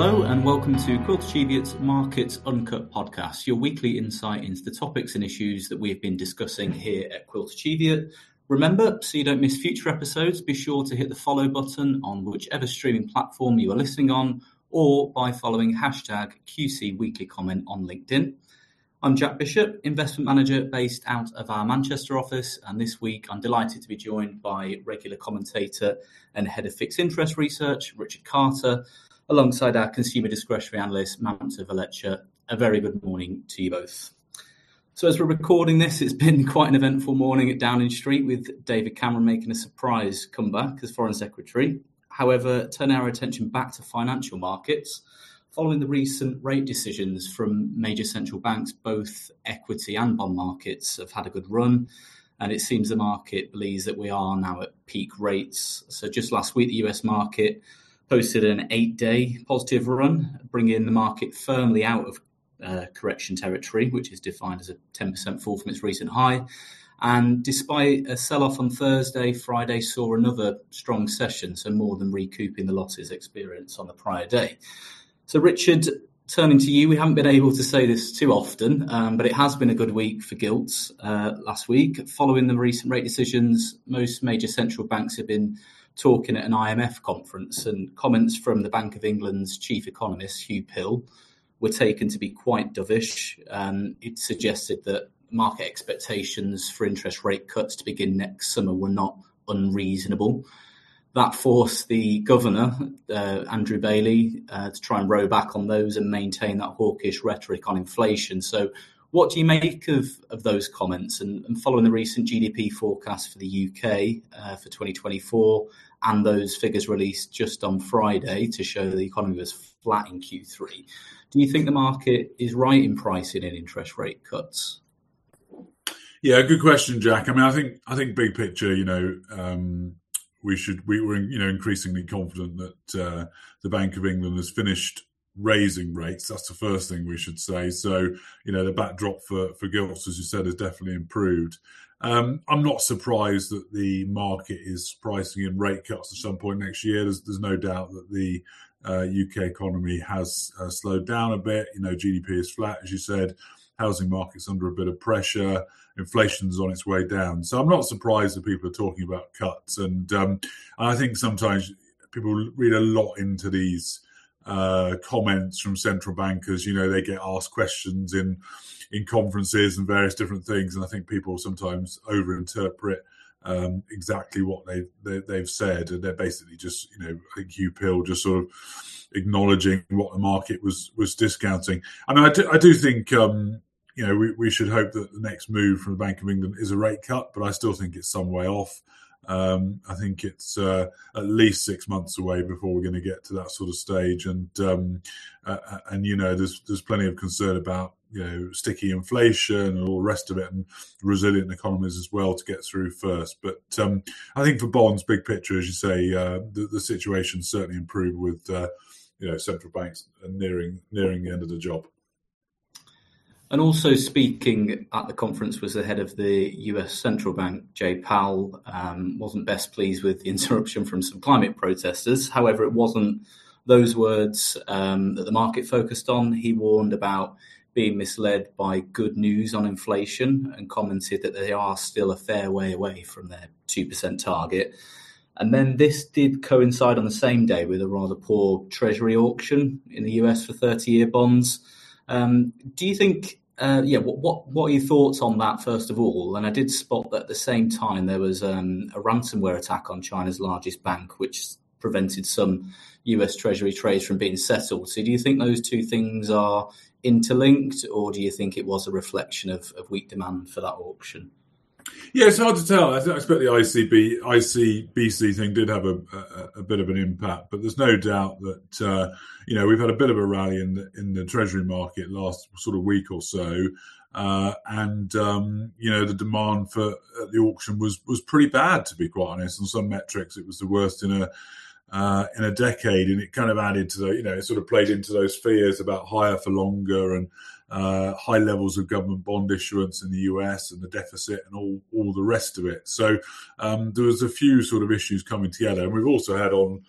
Hello and welcome to Quilter Cheviot's Markets Uncut podcast, your weekly insight into the topics and issues that we have been discussing here at Quilter Cheviot. Remember, so you don't miss future episodes, be sure to hit the follow button on whichever streaming platform you are listening on or by following hashtag QC Weekly Comment on LinkedIn. I'm Jack Bishop, investment manager based out of our Manchester office, and this week I'm delighted to be joined by regular commentator and head of fixed interest research, Richard Carter alongside our consumer discretionary analyst, Mamta Valechha. A very good morning to you both. So as we're recording this, it's been quite an eventful morning at Downing Street with David Cameron making a surprise comeback as Foreign Secretary. However, turn our attention back to financial markets. Following the recent rate decisions from major central banks, both equity and bond markets have had a good run. And it seems the market believes that we are now at peak rates. So just last week, the US market posted an eight day positive run, bringing the market firmly out of uh, correction territory, which is defined as a 10% fall from its recent high. And despite a sell off on Thursday, Friday saw another strong session, so more than recouping the losses experienced on the prior day. So, Richard, turning to you, we haven't been able to say this too often, um, but it has been a good week for gilts uh, last week. Following the recent rate decisions, most major central banks have been talking at an IMF conference, and comments from the Bank of England's chief economist, Huw Pill, were taken to be quite dovish. Um, it suggested that market expectations for interest rate cuts to begin next summer were not unreasonable. That forced the governor, uh, Andrew Bailey, uh, to try and row back on those and maintain that hawkish rhetoric on inflation. So, what do you make of, of those comments? And, and following the recent GDP forecast for the UK uh, for 2024 and those figures released just on Friday to show the economy was flat in Q3, do you think the market is right in pricing in interest rate cuts? Yeah, good question, Jack. I mean, I think I think big picture, you know, um, we should we were you know increasingly confident that uh, the Bank of England has finished raising rates. That's the first thing we should say. So, you know, the backdrop for, for gilts, as you said, has definitely improved. Um, I'm not surprised that the market is pricing in rate cuts at some point next year. There's, there's no doubt that the uh, UK economy has uh, slowed down a bit. You know, GDP is flat, as you said. Housing market's under a bit of pressure. Inflation's on its way down. So I'm not surprised that people are talking about cuts. And, um, I think sometimes people read a lot into these uh, comments from central bankers. You know, they get asked questions in in conferences and various different things, and I think people sometimes overinterpret um, exactly what they, they have said, and they're basically just you know I think Huw Pill just sort of acknowledging what the market was was discounting. And I do, I do think. Um, you know, we, we should hope that the next move from the Bank of England is a rate cut, but I still think it's some way off. Um, I think it's uh, at least six months away before we're going to get to that sort of stage, and um, uh, and you know, there's there's plenty of concern about you know sticky inflation and all the rest of it, and resilient economies as well to get through first. But um, I think for bonds, big picture, as you say, uh, the, the situation certainly improved with uh, you know central banks nearing nearing the end of the job. And also speaking at the conference was the head of the US Central Bank, Jay Powell. Um, wasn't best pleased with the interruption from some climate protesters. However, it wasn't those words um, that the market focused on. He warned about being misled by good news on inflation and commented that they are still a fair way away from their 2% target. And then this did coincide on the same day with a rather poor Treasury auction in the US for 30 year bonds. Um, do you think, uh, yeah, what, what, what are your thoughts on that, first of all? And I did spot that at the same time there was um, a ransomware attack on China's largest bank, which prevented some US Treasury trades from being settled. So do you think those two things are interlinked, or do you think it was a reflection of, of weak demand for that auction? Yeah, it's hard to tell. I, expect the ICB ICBC thing did have a, a, a, bit of an impact, but there's no doubt that uh, you know we've had a bit of a rally in the in the Treasury market last sort of week or so, uh, and um, you know the demand for the auction was was pretty bad to be quite honest. On some metrics, it was the worst in a uh, in a decade, and it kind of added to the you know it sort of played into those fears about higher for longer and uh, high levels of government bond issuance in the US and the deficit and all, all the rest of it. So um, there was a few sort of issues coming together. And we've also had on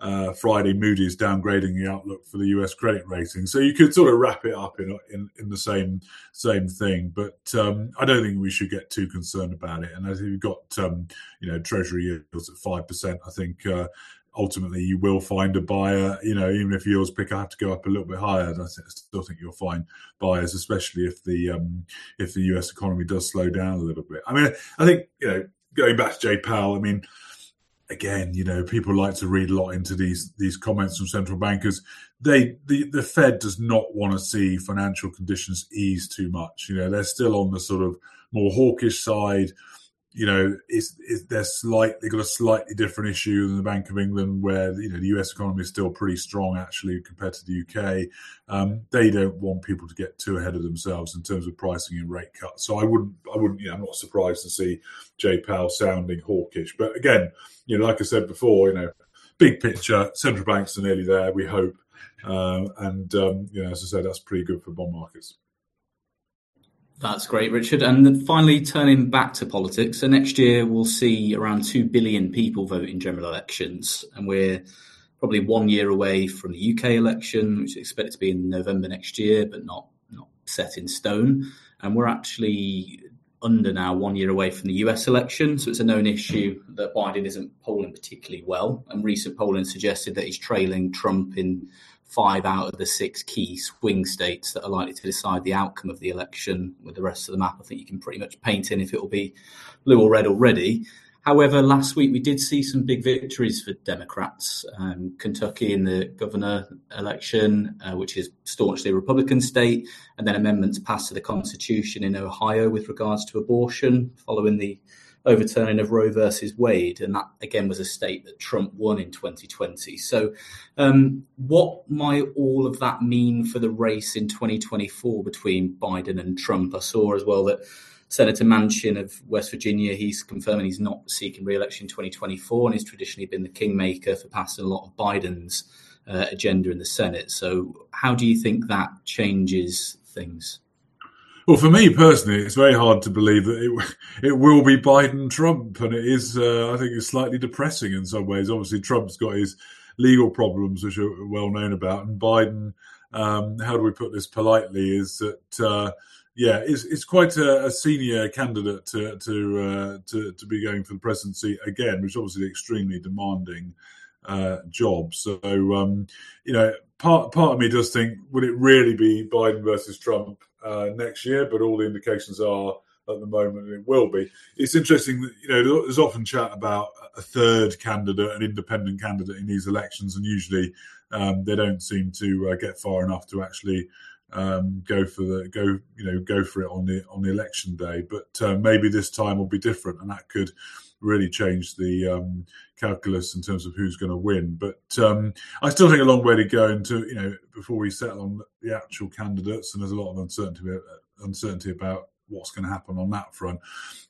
uh, Friday, Moody's downgrading the outlook for the U.S. credit rating. So you could sort of wrap it up in in, in the same same thing. But um, I don't think we should get too concerned about it. And as you've got um, you know Treasury yields at five percent, I think. Uh, ultimately, you will find a buyer. You know, even if yours pick up to go up a little bit higher, I still think you'll find buyers, especially if the um, if the U.S. economy does slow down a little bit. I mean, I think you know, going back to Jay Powell, I mean, again, you know, people like to read a lot into these these comments from central bankers. They the the Fed does not want to see financial conditions ease too much. You know, they're still on the sort of more hawkish side you know, it's, it's they're slightly got a slightly different issue than the Bank of England, where you know the US economy is still pretty strong actually compared to the UK. Um, they don't want people to get too ahead of themselves in terms of pricing and rate cuts. So I wouldn't, I wouldn't, you know, I'm not surprised to see Jay Powell sounding hawkish. But again, you know, like I said before, you know, big picture, central banks are nearly there. We hope, uh, and um, you know, as I said, that's pretty good for bond markets. That's great, Richard. And finally, turning back to politics. So next year, we'll see around 2 billion people vote in general elections. And we're probably one year away from the UK election, which is expected to be in November next year, but not, not set in stone. And we're actually under now one year away from the US election. So it's a known issue that Biden isn't polling particularly well. And recent polling suggested that he's trailing Trump in five out of the six key swing states that are likely to decide the outcome of the election. With the rest of the map, I think you can pretty much paint in if it will be blue or red already. However, last week we did see some big victories for Democrats. Um, Kentucky in the governor election, uh, which is staunchly a Republican state, and then amendments passed to the Constitution in Ohio with regards to abortion following the overturning of Roe versus Wade, and that again was a state that Trump won in 2020. So, um, what might all of that mean for the race in 2024 between Biden and Trump? I saw as well that Senator Manchin of West Virginia, he's confirming he's not seeking re-election in 2024, and he's traditionally been the kingmaker for passing a lot of Biden's uh, agenda in the Senate. So, how do you think that changes things? Well, for me personally, it's very hard to believe that it it will be Biden Trump, and it is. Uh, I think it's slightly depressing in some ways. Obviously, Trump's got his legal problems, which are well known about, and Biden. Um, how do we put this politely? Is that uh, yeah, it's, it's quite a, a senior candidate to to, uh, to to be going for the presidency again, which is obviously extremely demanding uh, job. So um, you know, part part of me does think, would it really be Biden versus Trump? uh, next year, but all the indications are at the moment it will be. It's interesting that you know there's often chat about a third candidate, an independent candidate in these elections, and usually um, they don't seem to uh, get far enough to actually um, go for the go you know go for it on the on the election day. But uh, maybe this time will be different, and that could really change the um, calculus in terms of who's going to win. But um, I still think a long way to go into you know before we settle on the actual candidates, and there's a lot of uncertainty uncertainty about what's going to happen on that front.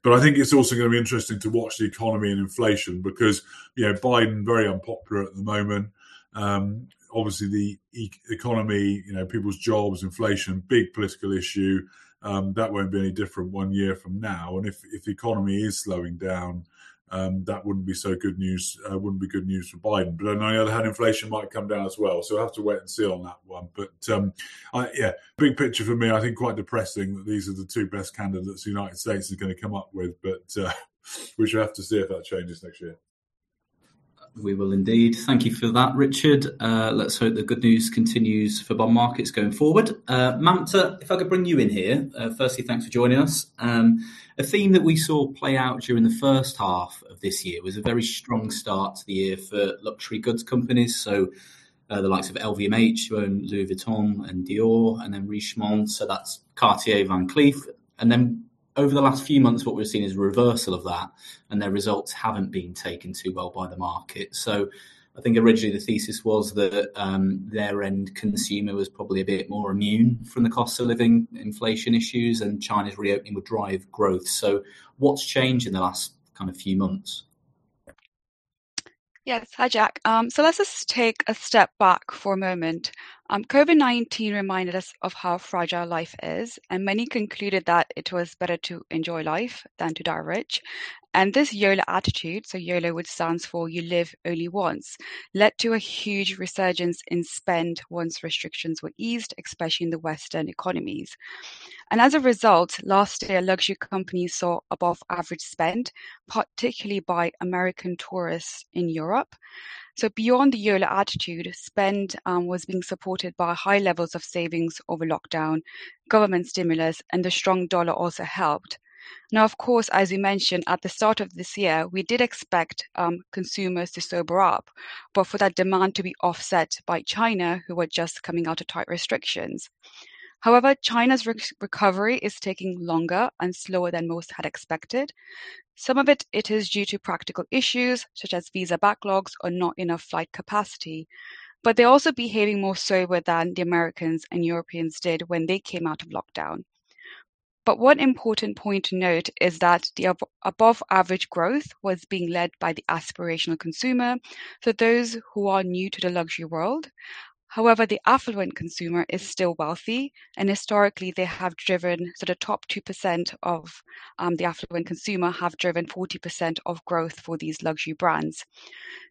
But I think it's also going to be interesting to watch the economy and inflation because you know Biden very unpopular at the moment. Um, obviously, the e- economy, you know, people's jobs, inflation, big political issue. Um, that won't be any different one year from now. And if if the economy is slowing down, um, that wouldn't be so good news. Uh, wouldn't be good news for Biden. But on the other hand, inflation might come down as well. So we'll have to wait and see on that one. But um, I, yeah, big picture for me, I think quite depressing that these are the two best candidates the United States is going to come up with. But uh, we shall have to see if that changes next year. We will indeed. Thank you for that, Richard. Uh, let's hope the good news continues for bond markets going forward. Uh, Mamta, if I could bring you in here. Uh, firstly, thanks for joining us. Um, a theme that we saw play out during the first half of this year was a very strong start to the year for luxury goods companies. So uh, the likes of LVMH, who own Louis Vuitton and Dior, and then Richemont. So that's Cartier, Van Cleef. And then over the last few months, what we've seen is a reversal of that, and their results haven't been taken too well by the market. So I think originally the thesis was that um, their end consumer was probably a bit more immune from the cost of living inflation issues, and China's reopening would drive growth. So, what's changed in the last kind of few months? Yes, hi Jack. Um, so let's just take a step back for a moment Um, COVID 19 reminded us of how fragile life is, and many concluded that it was better to enjoy life than to die rich. And this YOLO attitude, so YOLO, which stands for You Live Only Once, led to a huge resurgence in spend once restrictions were eased, especially in the Western economies. And as a result, last year, luxury companies saw above average spend, particularly by American tourists in Europe. So beyond the YOLO attitude, spend um, was being supported by high levels of savings over lockdown, government stimulus, and the strong dollar also helped. Now, of course, as you mentioned, at the start of this year, we did expect um, consumers to sober up, but for that demand to be offset by China, who were just coming out of tight restrictions. However, China's re- recovery is taking longer and slower than most had expected. Some of it, it is due to practical issues, such as visa backlogs or not enough flight capacity. But they're also behaving more sober than the Americans and Europeans did when they came out of lockdown. But one important point to note is that the above average growth was being led by the aspirational consumer, so those who are new to the luxury world. However, the affluent consumer is still wealthy, and historically, they have driven, so the top 2% of um, the affluent consumer have driven 40% of growth for these luxury brands.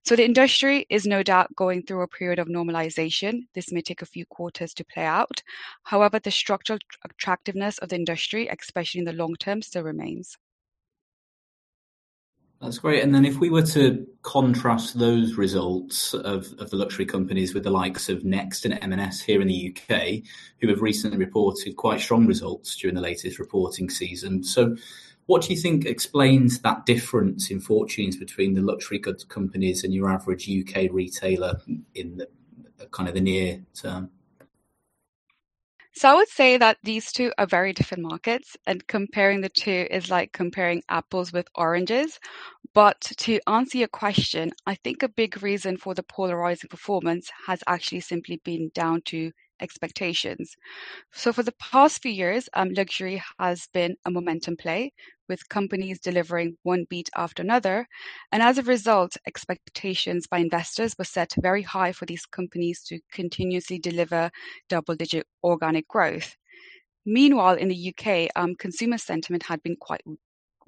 So the industry is no doubt going through a period of normalization. This may take a few quarters to play out. However, the structural attractiveness of the industry, especially in the long term, still remains. That's great. And then if we were to contrast those results of, of the luxury companies with the likes of Next and M&S here in the UK, who have recently reported quite strong results during the latest reporting season. So what do you think explains that difference in fortunes between the luxury goods companies and your average UK retailer in the kind of the near term? So I would say that these two are very different markets, and comparing the two is like comparing apples with oranges. But to answer your question, I think a big reason for the polarizing performance has actually simply been down to expectations. So for the past few years, um, luxury has been a momentum play with companies delivering one beat after another. And as a result, expectations by investors were set very high for these companies to continuously deliver double digit organic growth. Meanwhile, in the UK, um, consumer sentiment had been quite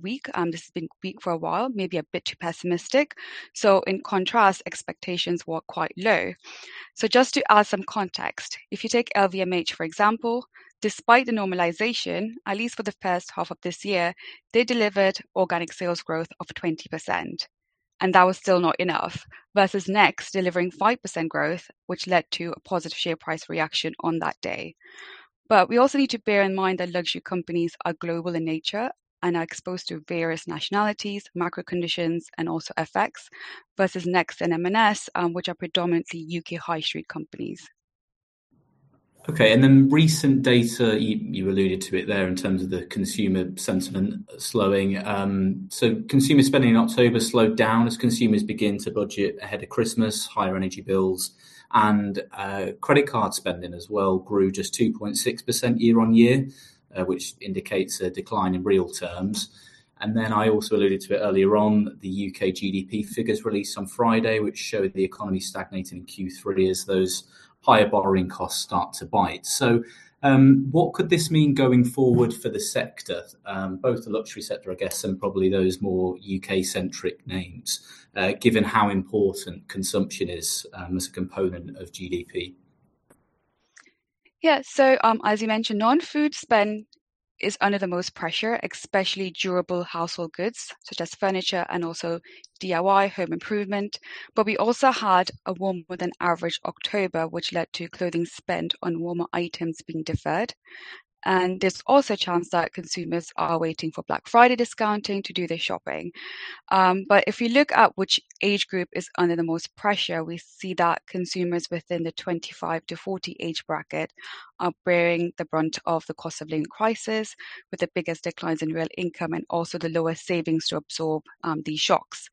weak. Um, this has been weak for a while, maybe a bit too pessimistic. So, in contrast, expectations were quite low. So, just to add some context, if you take LVMH, for example, despite the normalization, at least for the first half of this year, they delivered organic sales growth of 20%. And that was still not enough, versus Next delivering 5% growth, which led to a positive share price reaction on that day. But we also need to bear in mind that luxury companies are global in nature and are exposed to various nationalities, macro conditions, and also FX, versus Next and M&S, um, which are predominantly UK high street companies. Okay, and then recent data, you, you alluded to it there in terms of the consumer sentiment slowing. Um, so consumer spending in October slowed down as consumers begin to budget ahead of Christmas, higher energy bills, and uh, credit card spending as well grew just 2.6% year on year uh, which indicates a decline in real terms. And then I also alluded to it earlier on, the UK GDP figures released on Friday, which showed the economy stagnating in Q3 as those higher borrowing costs start to bite. So, um, what could this mean going forward for the sector, um, both the luxury sector, I guess, and probably those more UK centric names, uh, given how important consumption is um, as a component of GDP? Yeah, so um, as you mentioned, non-food spend is under the most pressure, especially durable household goods such as furniture and also DIY home improvement. But we also had a warmer than average October, which led to clothing spend on warmer items being deferred. And there's also a chance that consumers are waiting for Black Friday discounting to do their shopping. Um, but if we look at which age group is under the most pressure, we see that consumers within the 25 to 40 age bracket are bearing the brunt of the cost of living crisis with the biggest declines in real income and also the lowest savings to absorb um, these shocks.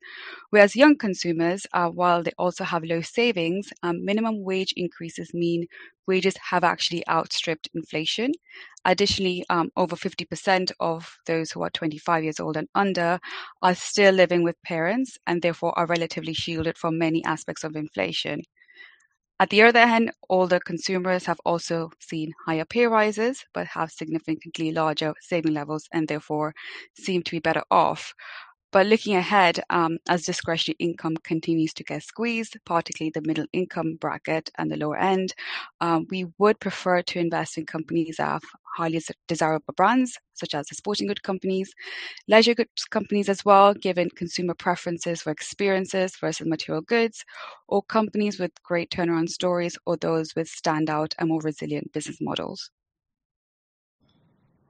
Whereas young consumers, uh, while they also have low savings, um, minimum wage increases mean wages have actually outstripped inflation. Additionally, um, over 50% of those who are 25 years old and under are still living with parents and therefore are relatively shielded from many aspects of inflation. At the other hand, older consumers have also seen higher pay rises, but have significantly larger saving levels and therefore seem to be better off. But looking ahead, um, as discretionary income continues to get squeezed, particularly the middle income bracket and the lower end, um, we would prefer to invest in companies that have highly desirable brands, such as the sporting good companies, leisure goods companies as well, given consumer preferences for experiences versus material goods, or companies with great turnaround stories or those with standout and more resilient business models.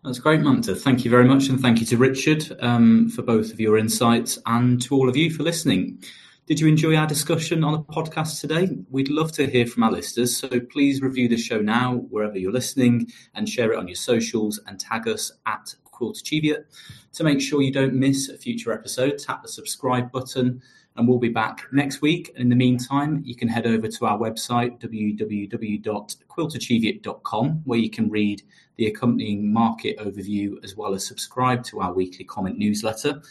That's great, Mamta. Thank you very much, and thank you to Richard um, for both of your insights and to all of you for listening. Did you enjoy our discussion on the podcast today? We'd love to hear from our listeners, so please review the show now wherever you're listening and share it on your socials and tag us at Quilter Cheviot. To make sure you don't miss a future episode, tap the subscribe button and we'll be back next week. And in the meantime, you can head over to our website, www.quiltercheviot.com, where you can read the accompanying market overview as well as subscribe to our weekly comment newsletter.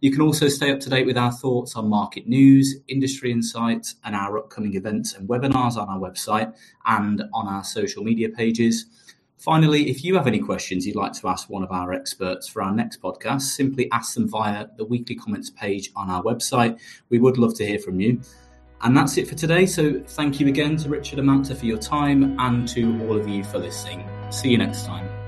You can also stay up to date with our thoughts on market news, industry insights, and our upcoming events and webinars on our website and on our social media pages. Finally, if you have any questions you'd like to ask one of our experts for our next podcast, simply ask them via the weekly comments page on our website. We would love to hear from you. And that's it for today. So thank you again to Richard Amanta for your time and to all of you for listening. See you next time.